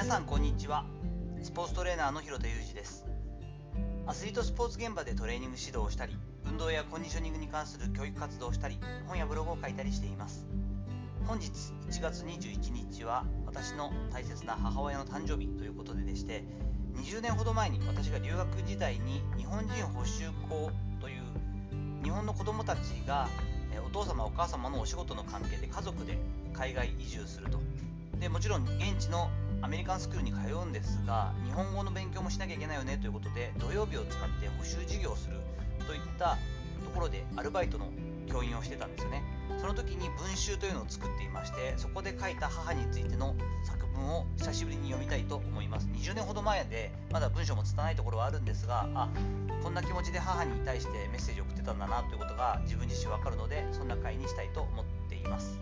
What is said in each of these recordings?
皆さんこんにちは。スポーツトレーナーの広田裕二です。アスリートスポーツ現場でトレーニング指導をしたり運動やコンディショニングに関する教育活動をしたり本やブログを書いたりしています。本日1月21日は私の大切な母親の誕生日ということででして20年ほど前に私が留学時代に日本人補修校という日本の子どもたちがお父様お母様のお仕事の関係で家族で海外移住すると。でもちろん現地のアメリカンスクールに通うんですが日本語の勉強もしなきゃいけないよねということで土曜日を使って補習授業をするといったところでアルバイトの教員をしてたんですよね。その時に文集というのを作っていましてそこで書いた母についての作文を久しぶりに読みたいと思います。20年ほど前でまだ文章も拙いところはあるんですがあこんな気持ちで母に対してメッセージを送ってたんだなということが自分自身わかるのでそんな回にしたいと思っています。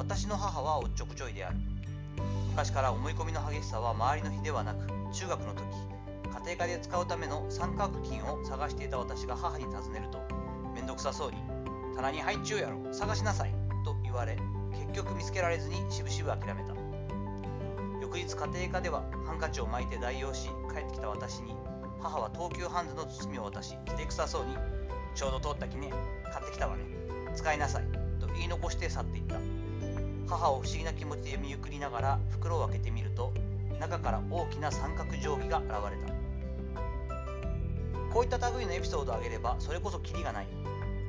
私の母はおっちょこちょいである。昔から思い込みの激しさは周りの日ではなく中学の時家庭科で使うための三角巾を探していた私が母に尋ねると面倒くさそうに「棚に入っちゅうやろ探しなさい」と言われ結局見つけられずにしぶしぶ諦めた。翌日家庭科ではハンカチを巻いて代用し帰ってきた私に母は東急ハンズの包みを渡し照れくさそうに「ちょうど通ったきね買ってきたわね使いなさい」と言い残して去っていった。母を不思議な気持ちで見送りながら袋を開けてみると中から大きな三角定規が現れた。こういった類のエピソードを挙げればそれこそキリがない。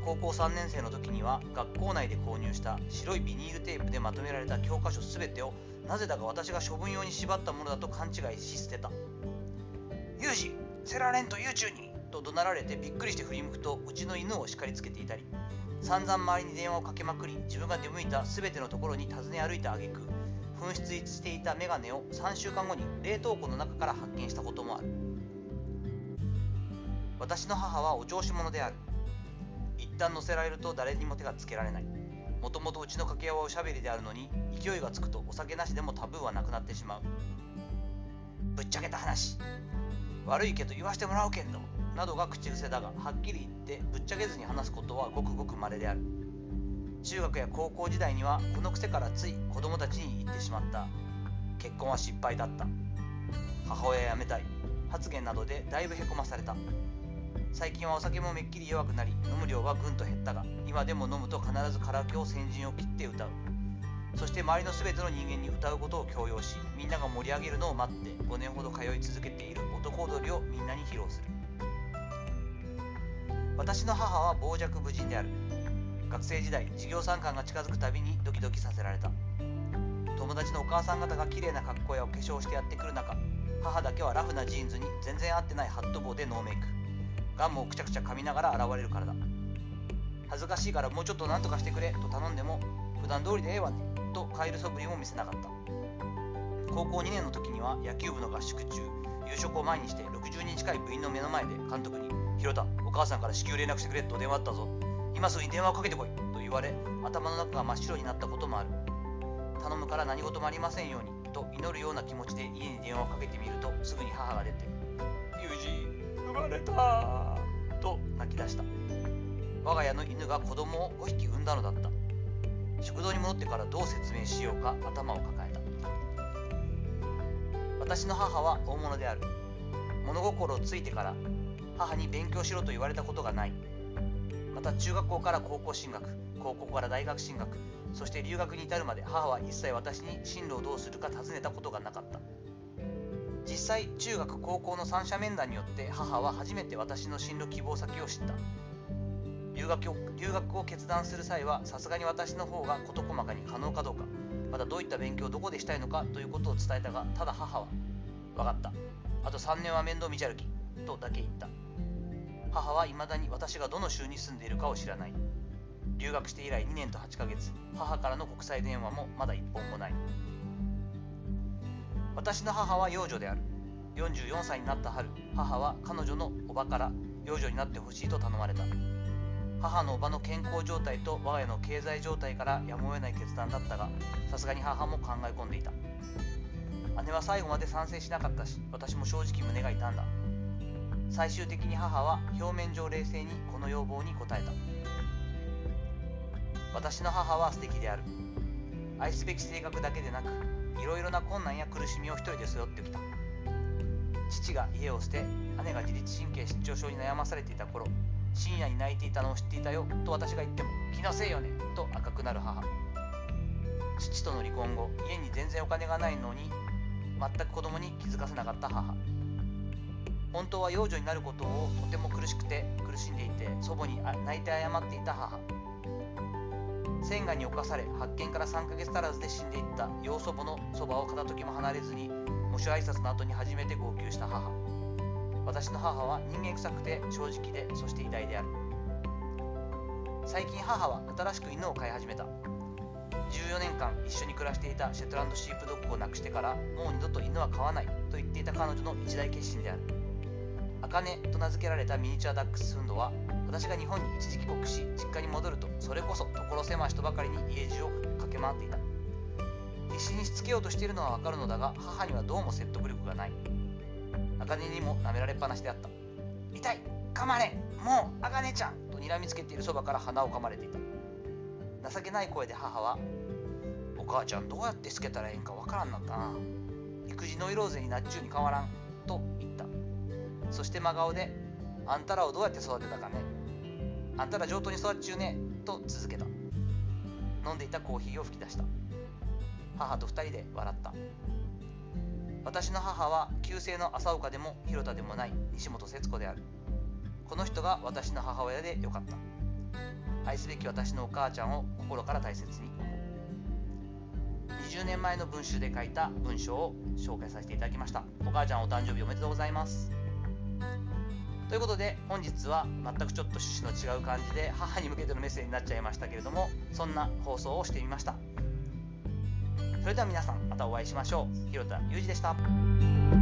高校3年生の時には学校内で購入した白いビニールテープでまとめられた教科書全てをなぜだか私が処分用に縛ったものだと勘違いし捨てた「ユージセラレント YouTube に!」と怒鳴られてびっくりして振り向くとうちの犬を叱りつけていたり。散々周りに電話をかけまくり自分が出向いた全てのところに尋ね歩いた挙句紛失していたメガネを3週間後に冷凍庫の中から発見したこともある。私の母はお調子者である。一旦乗せられると誰にも手がつけられない。もともとうちの掛け合いはおしゃべりであるのに勢いがつくとお酒なしでもタブーはなくなってしまう。ぶっちゃけた話。悪いけど言わしてもらうけんど。などが口癖だがはっきり言ってぶっちゃけずに話すことはごくごく稀である。中学や高校時代にはこの癖からつい子供たちに言ってしまった。結婚は失敗だった。母親辞めたい。発言などでだいぶへこまされた。最近はお酒もめっきり弱くなり飲む量はぐんと減ったが今でも飲むと必ずカラオケを先陣を切って歌う。そして周りの全ての人間に歌うことを強要しみんなが盛り上げるのを待って5年ほど通い続けている男踊りをみんなに披露する。私の母は傍若無人である。学生時代授業参観が近づくたびにドキドキさせられた。友達のお母さん方が綺麗な格好やお化粧してやってくる中母だけはラフなジーンズに全然合ってないハット帽でノーメイク。ガムをくちゃくちゃ噛みながら現れるからだ。恥ずかしいからもうちょっと何とかしてくれと頼んでも普段通りでええわねと帰る素振りも見せなかった。高校2年の時には野球部の合宿中夕食を前にして60人近い部員の目の前で監督に「広田お母さんから至急連絡してくれ」と電話あったぞ今すぐに電話をかけてこいと言われ頭の中が真っ白になったこともある頼むから何事もありませんようにと祈るような気持ちで家に電話をかけてみるとすぐに母が出て「ユージ生まれた」と泣き出した我が家の犬が子供を5匹産んだのだった食堂に戻ってからどう説明しようか頭を抱えた私の母は大物である。物心をついてから母に勉強しろと言われたことがない。また中学校から高校進学高校から大学進学そして留学に至るまで母は一切私に進路をどうするか尋ねたことがなかった。実際中学高校の三者面談によって母は初めて私の進路希望先を知った。留学を留学を決断する際はさすがに私の方が事細かに可能かどうかまたどういった勉強をどこでしたいのかということを伝えたがただ母は「分かった。あと3年は面倒見ちゃるき」とだけ言った。母は未だに私がどの州に住んでいるかを知らない。留学して以来2年と8ヶ月。母からの国際電話もまだ1本もない。私の母は養女である。44歳になった春。母は彼女のおばから養女になってほしいと頼まれた。母のおばの健康状態と我が家の経済状態からやむを得ない決断だったがさすがに母も考え込んでいた。姉は最後まで賛成しなかったし私も正直胸が痛んだ。最終的に母は表面上冷静にこの要望に応えた。私の母は素敵である。愛すべき性格だけでなくいろいろな困難や苦しみを一人で背負ってきた。父が家を捨て姉が自律神経失調症に悩まされていた頃深夜に泣いていたのを知っていたよと私が言っても気のせいよねと赤くなる母。父との離婚後家に全然お金がないのに全く子供に気づかせなかった母。本当は養女になることをとても苦しくて苦しんでいて祖母に泣いて謝っていた母。戦火に侵され発見から3ヶ月足らずで死んでいった養祖母のそばを片時も離れずに喪主挨拶の後に初めて号泣した母。私の母は人間臭くて正直でそして偉大である。最近母は新しく犬を飼い始めた。14年間一緒に暮らしていたシェトランドシープドッグを亡くしてからもう二度と犬は飼わないと言っていた彼女の一大決心である。茜と名付けられたミニチュアダックスフンドは私が日本に一時帰国し実家に戻るとそれこそ所狭しとばかりに家中を駆け回っていた。必死にしつけようとしているのはわかるのだが母にはどうも説得力がない。茜にも舐められっぱなしであった。痛い噛まれもう茜ちゃんと睨みつけているそばから鼻を噛まれていた。情けない声で母は母ちゃんどうやってつけたらええんかわからんなったな。育児ノイローゼになっちゅうに変わらんと言った。そして真顔であんたらをどうやって育てたかね。あんたら上等に育っちゅうねと続けた。飲んでいたコーヒーを吹き出した。母と二人で笑った。私の母は旧姓の浅岡でも広田でもない西本節子である。この人が私の母親でよかった。愛すべき私のお母ちゃんを心から大切に。10年前の文集で書いた文章を紹介させていただきました。お母ちゃんお誕生日おめでとうございます。ということで本日は全くちょっと趣旨の違う感じで母に向けてのメッセージになっちゃいましたけれどもそんな放送をしてみました。それでは皆さんまたお会いしましょう。広田裕二でした。